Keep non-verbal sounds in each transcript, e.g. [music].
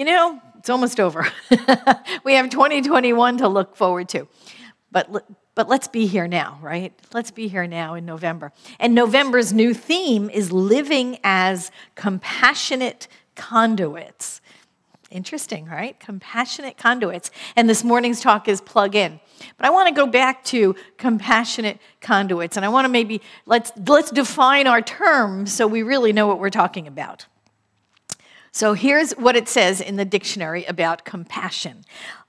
you know, it's almost over. [laughs] we have 2021 to look forward to. But, but let's be here now, right? Let's be here now in November. And November's new theme is living as compassionate conduits. Interesting, right? Compassionate conduits. And this morning's talk is plug in. But I want to go back to compassionate conduits and I want to maybe let's let's define our terms so we really know what we're talking about. So here's what it says in the dictionary about compassion.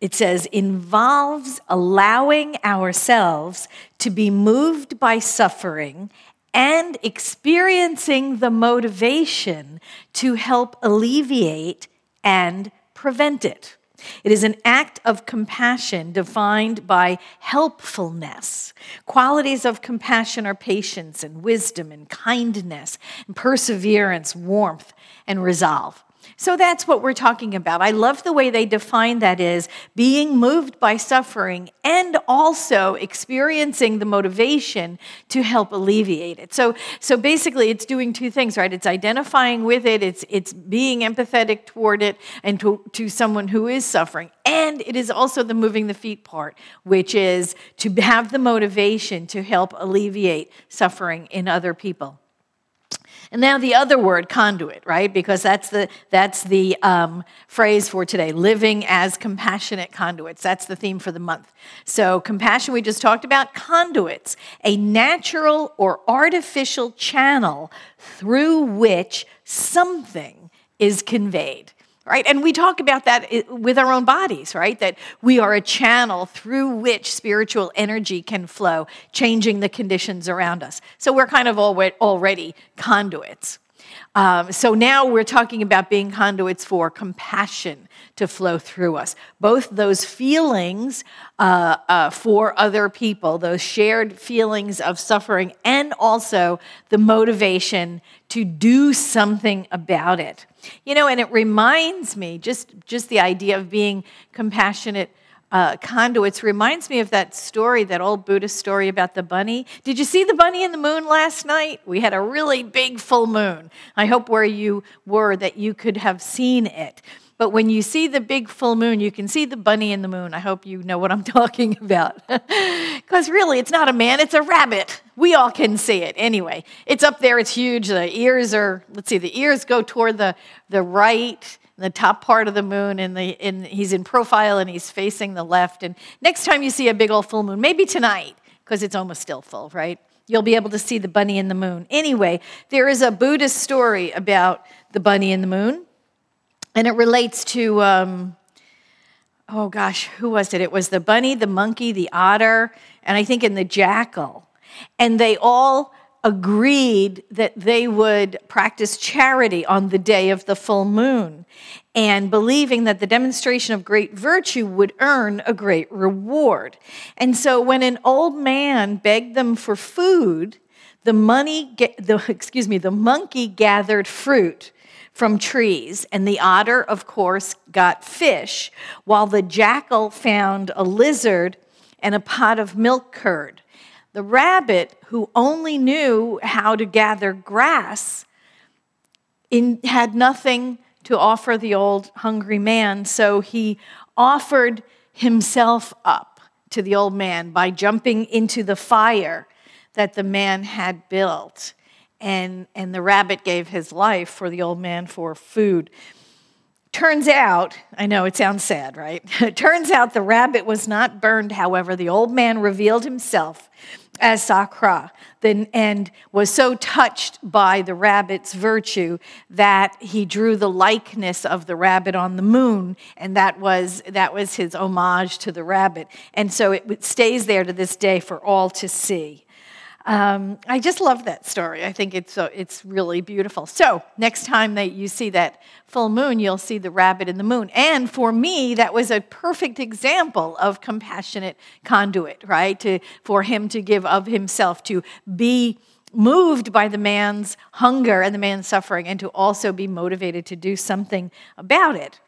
It says involves allowing ourselves to be moved by suffering and experiencing the motivation to help alleviate and prevent it. It is an act of compassion defined by helpfulness. Qualities of compassion are patience and wisdom and kindness and perseverance, warmth and resolve. So that's what we're talking about. I love the way they define that is being moved by suffering and also experiencing the motivation to help alleviate it. So, so basically, it's doing two things, right? It's identifying with it, it's, it's being empathetic toward it and to, to someone who is suffering. And it is also the moving the feet part, which is to have the motivation to help alleviate suffering in other people. And now the other word, conduit, right? Because that's the, that's the um, phrase for today living as compassionate conduits. That's the theme for the month. So, compassion, we just talked about, conduits, a natural or artificial channel through which something is conveyed right? And we talk about that with our own bodies, right? That we are a channel through which spiritual energy can flow, changing the conditions around us. So we're kind of already conduits. Um, so now we're talking about being conduits for compassion to flow through us. Both those feelings uh, uh, for other people, those shared feelings of suffering, and also the motivation to do something about it. You know, and it reminds me just just the idea of being compassionate uh, conduits reminds me of that story, that old Buddhist story about the bunny. Did you see the bunny in the moon last night? We had a really big full moon. I hope where you were that you could have seen it. But when you see the big full moon, you can see the bunny in the moon. I hope you know what I'm [laughs] talking about. [laughs] Because really, it's not a man, it's a rabbit. We all can see it. Anyway, it's up there, it's huge. The ears are, let's see, the ears go toward the, the right, the top part of the moon, and, the, and he's in profile and he's facing the left. And next time you see a big old full moon, maybe tonight, because it's almost still full, right? You'll be able to see the bunny in the moon. Anyway, there is a Buddhist story about the bunny in the moon. And it relates to, um, oh gosh, who was it? It was the bunny, the monkey, the otter, and I think in the jackal. And they all agreed that they would practice charity on the day of the full moon and believing that the demonstration of great virtue would earn a great reward. And so when an old man begged them for food, the money the [laughs] excuse me, the monkey gathered fruit from trees, and the otter, of course, got fish, while the jackal found a lizard and a pot of milk curd. The rabbit, who only knew how to gather grass, in, had nothing to offer the old hungry man, so he offered himself up to the old man by jumping into the fire that the man had built and, and the rabbit gave his life for the old man for food. Turns out, I know it sounds sad, right? [laughs] Turns out the rabbit was not burned, however. The old man revealed himself as Sakra and was so touched by the rabbit's virtue that he drew the likeness of the rabbit on the moon, and that was, that was his homage to the rabbit. And so it stays there to this day for all to see. Um, I just love that story. I think it's, uh, it's really beautiful. So, next time that you see that full moon, you'll see the rabbit in the moon. And for me, that was a perfect example of compassionate conduit, right? To, for him to give of himself, to be moved by the man's hunger and the man's suffering, and to also be motivated to do something about it.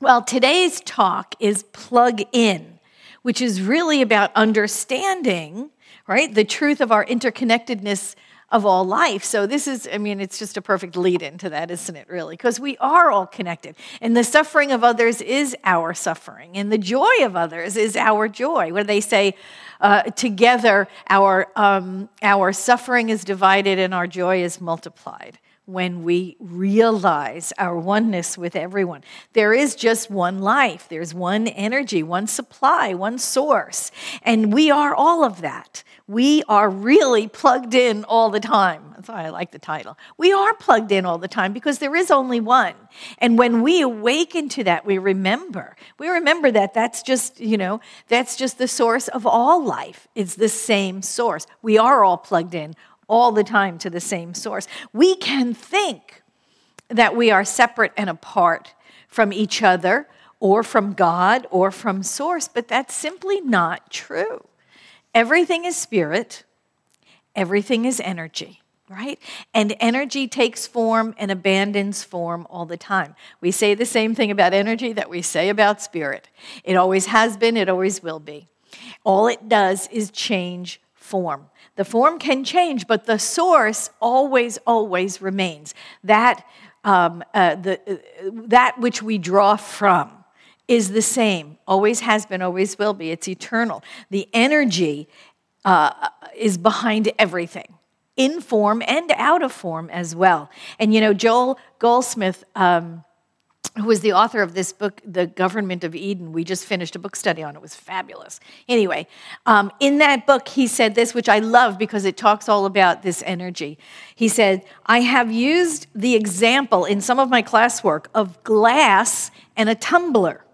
Well, today's talk is plug in, which is really about understanding right? The truth of our interconnectedness of all life. So, this is, I mean, it's just a perfect lead into that, isn't it, really? Because we are all connected. And the suffering of others is our suffering, and the joy of others is our joy. Where they say, uh, together, our, um, our suffering is divided and our joy is multiplied when we realize our oneness with everyone. There is just one life, there's one energy, one supply, one source, and we are all of that. We are really plugged in all the time. That's why I like the title. We are plugged in all the time because there is only one. And when we awaken to that, we remember. We remember that that's just, you know, that's just the source of all life. It's the same source. We are all plugged in all the time to the same source. We can think that we are separate and apart from each other or from God or from source, but that's simply not true. Everything is spirit, everything is energy right? And energy takes form and abandons form all the time. We say the same thing about energy that we say about spirit. It always has been, it always will be. All it does is change form. The form can change, but the source always, always remains. That, um, uh, the, uh, that which we draw from is the same, always has been, always will be. It's eternal. The energy uh, is behind everything in form and out of form as well. And you know, Joel Goldsmith um, who was the author of this book, The Government of Eden. We just finished a book study on it. It was fabulous. Anyway, um, in that book, he said this, which I love because it talks all about this energy. He said, I have used the example in some of my classwork of glass and a tumbler.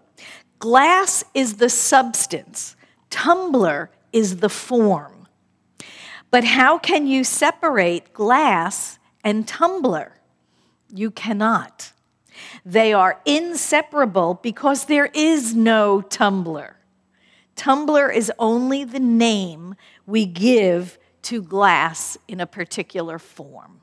Glass is the substance, tumbler is the form. But how can you separate glass and tumbler? You cannot. They are inseparable because there is no tumbler. Tumbler is only the name we give to glass in a particular form.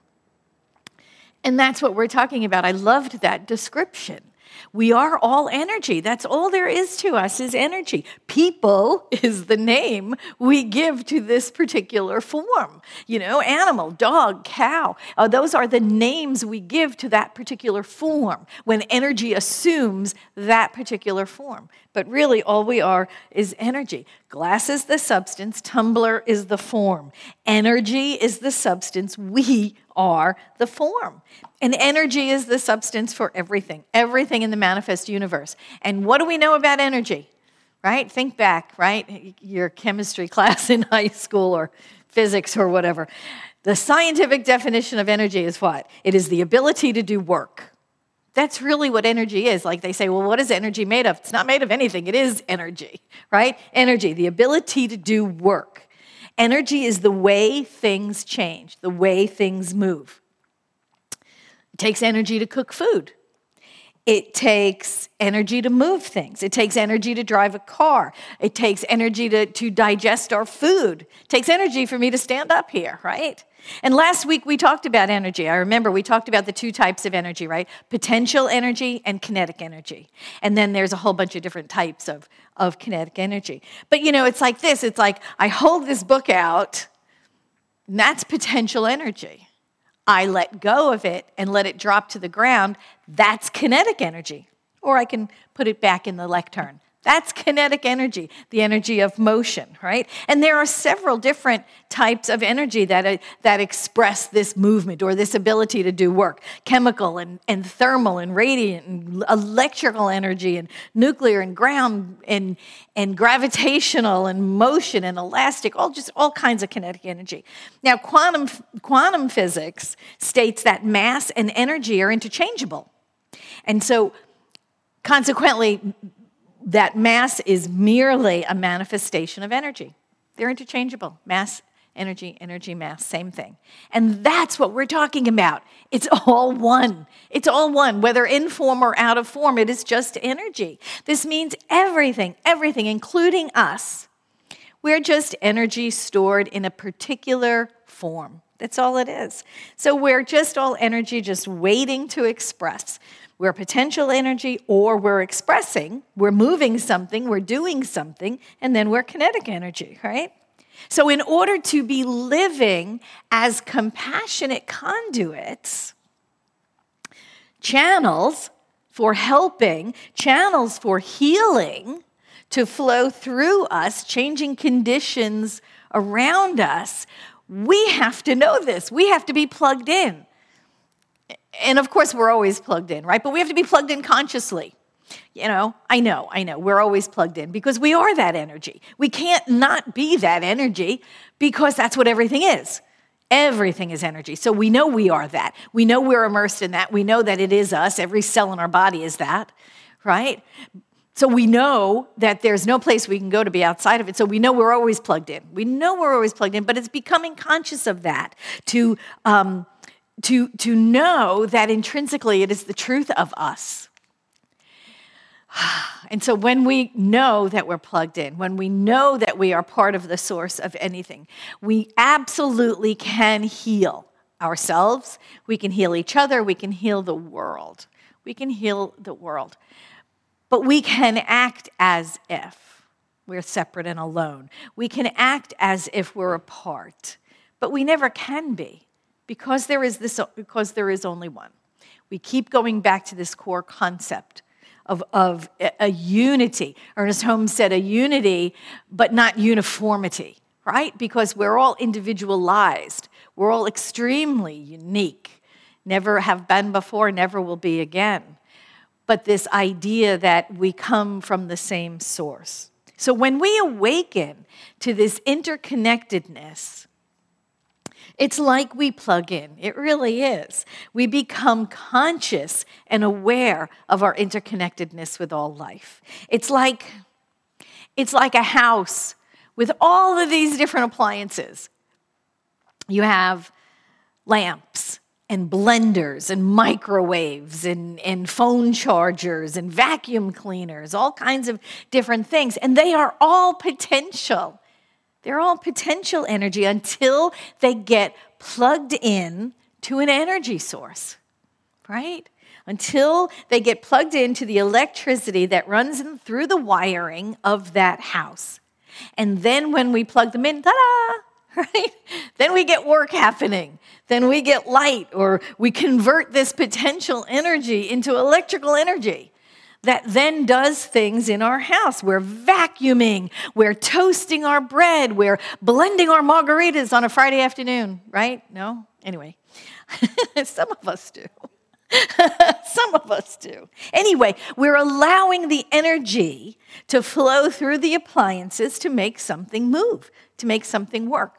And that's what we're talking about. I loved that description. We are all energy. That's all there is to us is energy. People [laughs] is the name we give to this particular form. You know, animal, dog, cow. Uh, those are the names we give to that particular form when energy assumes that particular form. But really, all we are is energy. Glass is the substance, tumbler is the form. Energy is the substance, we are the form. And energy is the substance for everything, everything in the manifest universe. And what do we know about energy? Right? Think back, right? Your chemistry [laughs] class in high school or physics or whatever. The scientific definition of energy is what? It is the ability to do work. That's really what energy is. Like they say, well, what is energy made of? It's not made of anything, it is energy, right? Energy, the ability to do work. Energy is the way things change, the way things move. It takes energy to cook food. It takes energy to move things. It takes energy to drive a car. It takes energy to, to digest our food. It takes energy for me to stand up here, right? And last week we talked about energy. I remember we talked about the two types of energy, right? Potential energy and kinetic energy. And then there's a whole bunch of different types of, of kinetic energy. But you know, it's like this it's like I hold this book out, and that's potential energy. I let go of it and let it drop to the ground. That's kinetic energy. Or I can put it back in the lectern. That's kinetic energy, the energy of motion, right? And there are several different types of energy that, uh, that express this movement or this ability to do work chemical and, and thermal and radiant and electrical energy and nuclear and ground and, and gravitational and motion and elastic, all just all kinds of kinetic energy. Now, quantum, quantum physics states that mass and energy are interchangeable. And so, consequently, that mass is merely a manifestation of energy. They're interchangeable. Mass, energy, energy, mass, same thing. And that's what we're talking about. It's all one. It's all one, whether in form or out of form, it is just energy. This means everything, everything, including us. We're just energy stored in a particular form. That's all it is. So we're just all energy just waiting to express. We're potential energy or we're expressing, we're moving something, we're doing something, and then we're kinetic energy, right? So, in order to be living as compassionate conduits, channels for helping, channels for healing to flow through us, changing conditions around us, we have to know this. We have to be plugged in. And of course, we're always plugged in, right? But we have to be plugged in consciously. You know, I know, I know, we're always plugged in because we are that energy. We can't not be that energy because that's what everything is. Everything is energy. So we know we are that. We know we're immersed in that. We know that it is us. Every cell in our body is that, right? So we know that there's no place we can go to be outside of it. So we know we're always plugged in. We know we're always plugged in, but it's becoming conscious of that to, um, to, to know that intrinsically it is the truth of us. [sighs] And so when we know that we're plugged in, when we know that we are part of the source of anything, we absolutely can heal ourselves, we can heal each other, we can heal the world. We can heal the world. But we can act as if we're separate and alone. We can act as if we're apart, but we never can be because there is this because there is only one. We keep going back to this core concept of, of a unity. Ernest Holmes said a unity, but not uniformity, right? Because we're all individualized, we're all extremely unique. Never have been before, never will be again. But this idea that we come from the same source. So when we awaken to this interconnectedness, it's like we plug in. It really is. We become conscious and aware of our interconnectedness with all life. It's like it's like a house with all of these different appliances. You have lamps and blenders and microwaves and, and phone chargers and vacuum cleaners, all kinds of different things. And they are all potential. They're all potential energy until they get plugged in to an energy source, right? Until they get plugged into the electricity that runs through the wiring of that house. And then when we plug them in, ta da, [laughs] right? Then we get work happening. Then we get light, or we convert this potential energy into electrical energy that then does things in our house. We're vacuuming, we're toasting our bread, we're blending our margaritas on a Friday afternoon, right? No? Anyway, [laughs] some of us do. [laughs] Some of us do. Anyway, we're allowing the energy to flow through the appliances to make something move, to make something work.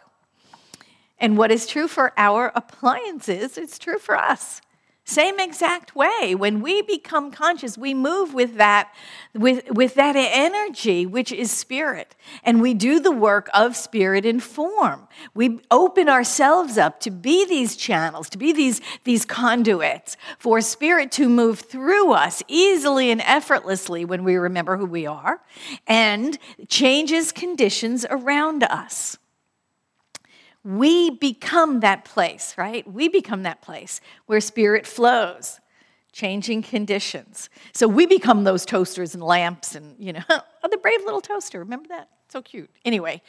And what is true for our appliances, it's true for us. Same exact way. When we become conscious, we move with that, with, with that energy, which is spirit. And we do the work of spirit in form. We open ourselves up to be these channels, to be these, these conduits for spirit to move through us easily and effortlessly when we remember who we are and changes conditions around us we become that place, right? We become that place where spirit flows, changing conditions. So we become those toasters and lamps and, you know, [laughs] oh, the brave little toaster. Remember that? So cute. Anyway,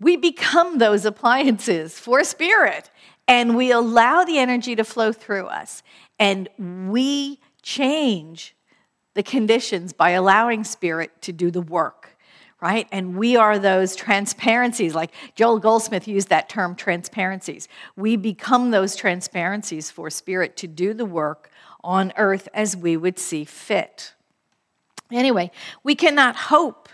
we become those appliances for spirit and we allow the energy to flow through us and we change the conditions by allowing spirit to do the work right? And we are those transparencies, like Joel Goldsmith used that term transparencies. We become those transparencies for Spirit to do the work on earth as we would see fit. Anyway, we cannot hope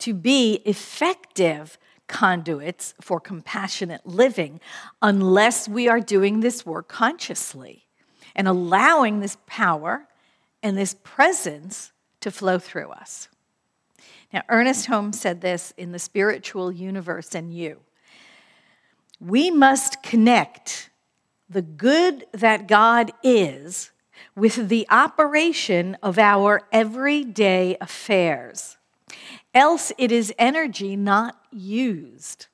to be effective conduits for compassionate living unless we are doing this work consciously and allowing this power and this presence to flow through us. Now, Ernest Holmes said this in The Spiritual Universe and You. We must connect the good that God is with the operation of our everyday affairs. Else, it is energy not used.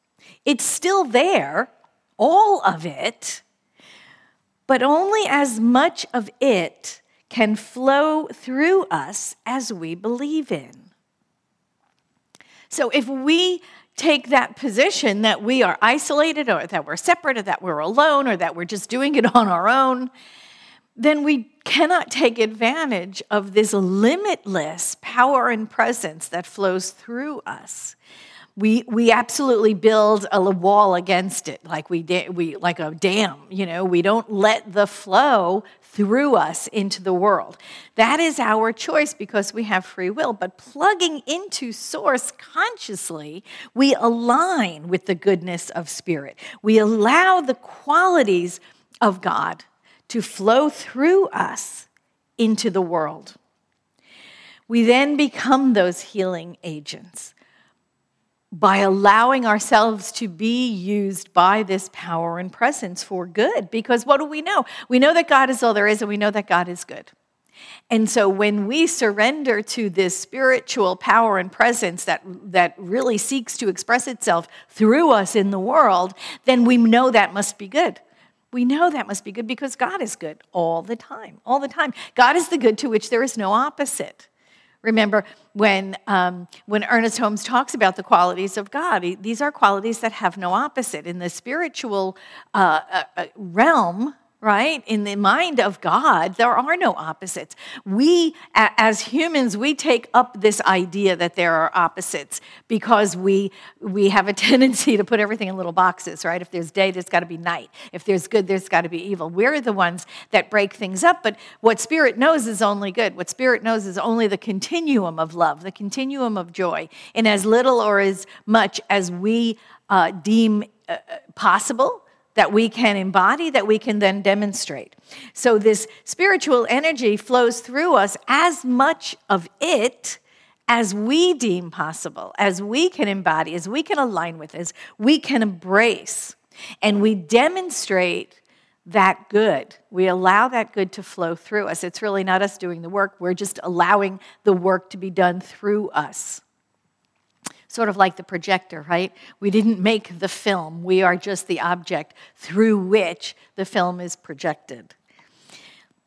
It's still there, all of it, but only as much of it can flow through us as we believe in. So if we take that position that we are isolated or that we're separate or that we're alone or that we're just doing it [laughs] on our own, then we cannot take advantage of this limitless power and presence that flows through us. We, we absolutely build a wall against it like we, da- we like a dam you know? We don't let the flow through us into the world. That is our choice because we have free will but plugging into source consciously we align with the goodness of spirit. We allow the qualities of god to flow through us into the world. We then become those healing agents by allowing ourselves to be used by this power and presence for good. Because what do we know? We know that God is all there is, and we know that God is good. And so when we surrender to this spiritual power and presence that, that really seeks to express itself through us in the world, then we know that must be good. We know that must be good because God is good all the time, all the time. God is the good to which there is no opposite. Remember when, um, when Ernest Holmes talks about the qualities of God, he, these are qualities that have no opposite. In the spiritual uh, uh, uh realm, right? In the mind of God, there are no opposites. We, as humans, we take up this idea that there are opposites because we, we have a [laughs] tendency to put everything in little boxes, right? If there's day, there's got to be night. If there's good, there's got to be evil. We're the ones that break things up, but what Spirit knows is only good. What Spirit knows is only the continuum of love, the continuum of joy, in as little or as much as we uh, deem uh, possible that we can embody, that we can then demonstrate. So, this spiritual energy flows through us as much of it as we deem possible, as we can embody, as we can align with, as we can embrace. And we demonstrate that good. We allow that good to flow through us. It's really not us doing the work, we're just allowing the work to be done through us sort of like the projector, right? We didn't make the film, we are just the object through which the film is projected.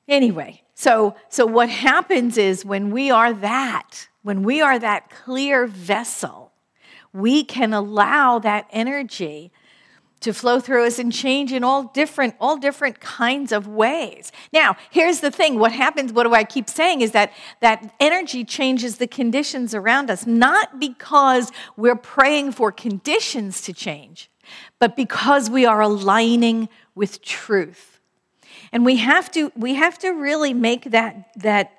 Anyway, so, so what happens is when we are that, when we are that clear vessel, we can allow that energy to flow through us and change in all different all different kinds of ways. Now here's the thing. What happens what do i keep saying is that that energy changes the conditions around us not because we're praying for conditions to change but because we are aligning with truth. And we have to we have to really make that that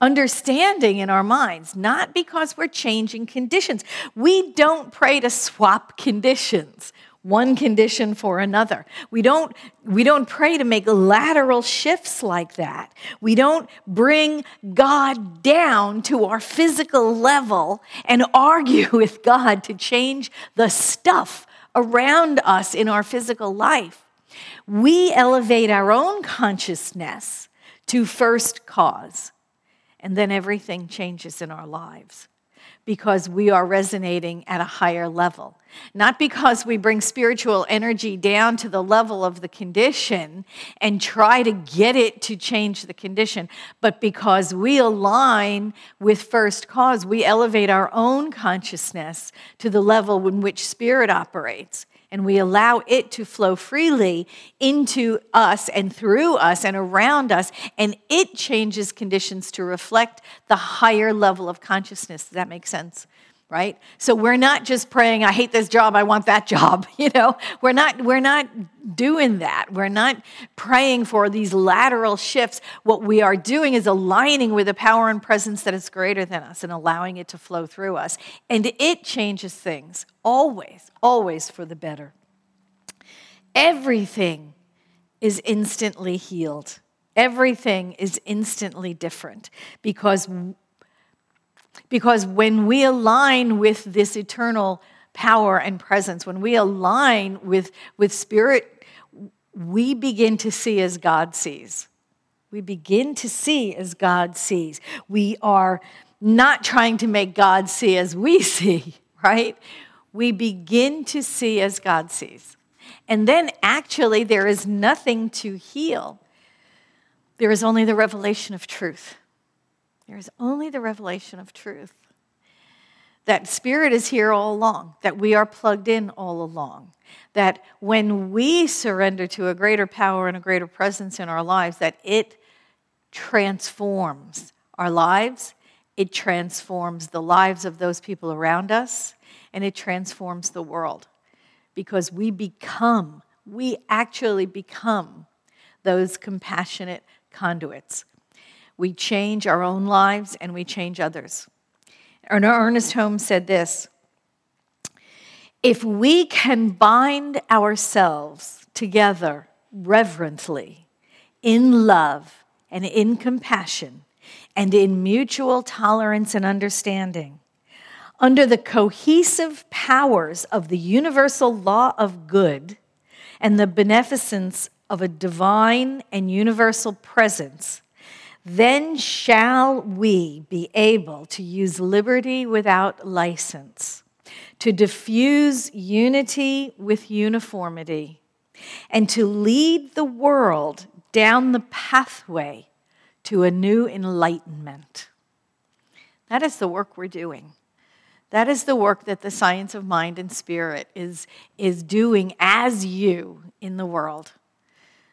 understanding in our minds, not because we're changing conditions. We don't pray to swap conditions one condition for another. We don't, we don't pray to make lateral shifts like that. We don't bring God down to our physical level and argue [laughs] with God to change the stuff around us in our physical life. We elevate our own consciousness to first cause, and then everything changes in our lives because we are resonating at a higher level. Not because we bring spiritual energy down to the level of the condition and try to get it to change the condition, but because we align with first cause. We elevate our own consciousness to the level in which spirit operates and we allow it to flow freely into us and through us and around us, and it changes conditions to reflect the higher level of consciousness. Does that make sense? Right? So we're not just praying, I hate this job, I want that [laughs] job. [laughs] You know, we're not, we're not doing that. We're not praying for these lateral shifts. What we are doing is aligning with a power and presence that is greater than us and allowing it to flow through us. And it changes things always, always for the better. Everything is instantly healed. Everything is instantly different because, because when we align with this eternal power and presence, when we align with, with spirit, we begin to see as God sees. We begin to see as God sees. We are not trying to make God see as we [laughs] see, right? we begin to see as God sees. And then actually, there is nothing to heal. There is only the revelation of truth. There is only the revelation of truth. that Spirit is here all along, that we are plugged in all along, that when we surrender to a greater power and a greater presence in our lives, that it transforms our lives, it transforms the lives of those people around us, and it transforms the world because we become, we actually become those compassionate conduits. We change our own lives and we change others. Ernest Holmes said this If we can bind ourselves together reverently in love and in compassion and in mutual tolerance and understanding, under the cohesive powers of the universal law of good and the beneficence of a divine and universal presence, then shall we be able to use liberty without license, to diffuse unity with uniformity, and to lead the world down the pathway to a new enlightenment. That is the work we're doing. That is the work that the science of mind and spirit is, is doing as you in the world.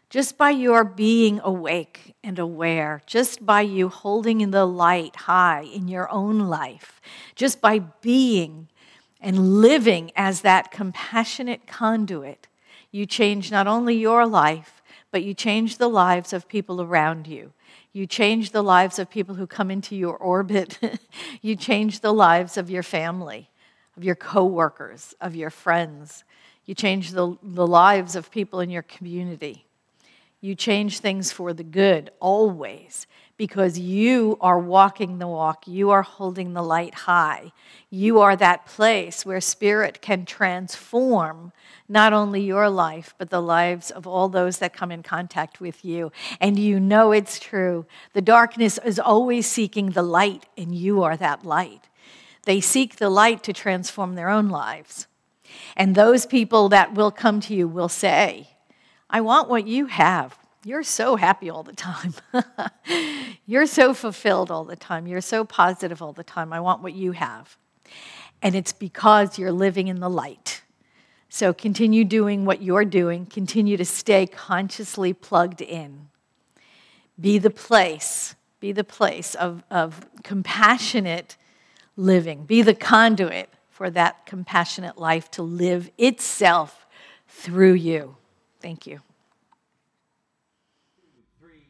Just by your being awake and aware, just by you holding in the light high in your own life, just by being and living as that compassionate conduit, you change not only your life, but you change the lives of people around you. You change the lives of people who come into your orbit. [laughs] you change the lives of your family, of your coworkers, of your friends. You change the, the lives of people in your community. You change things for the good always because you are walking the walk. You are holding the light high. You are that place where spirit can transform not only your life, but the lives of all those that come in contact with you. And you know it's true. The darkness is always seeking the light, and you are that light. They seek the light to transform their own lives. And those people that will come to you will say, I want what you have. You're so happy all the time. [laughs] You're so fulfilled all the time. You're so positive all the time. I want what you have. And it's because you're living in the light. So continue doing what you're doing, continue to stay consciously plugged in. Be the place, be the place of, of compassionate living, be the conduit for that compassionate life to live itself through you. Thank you.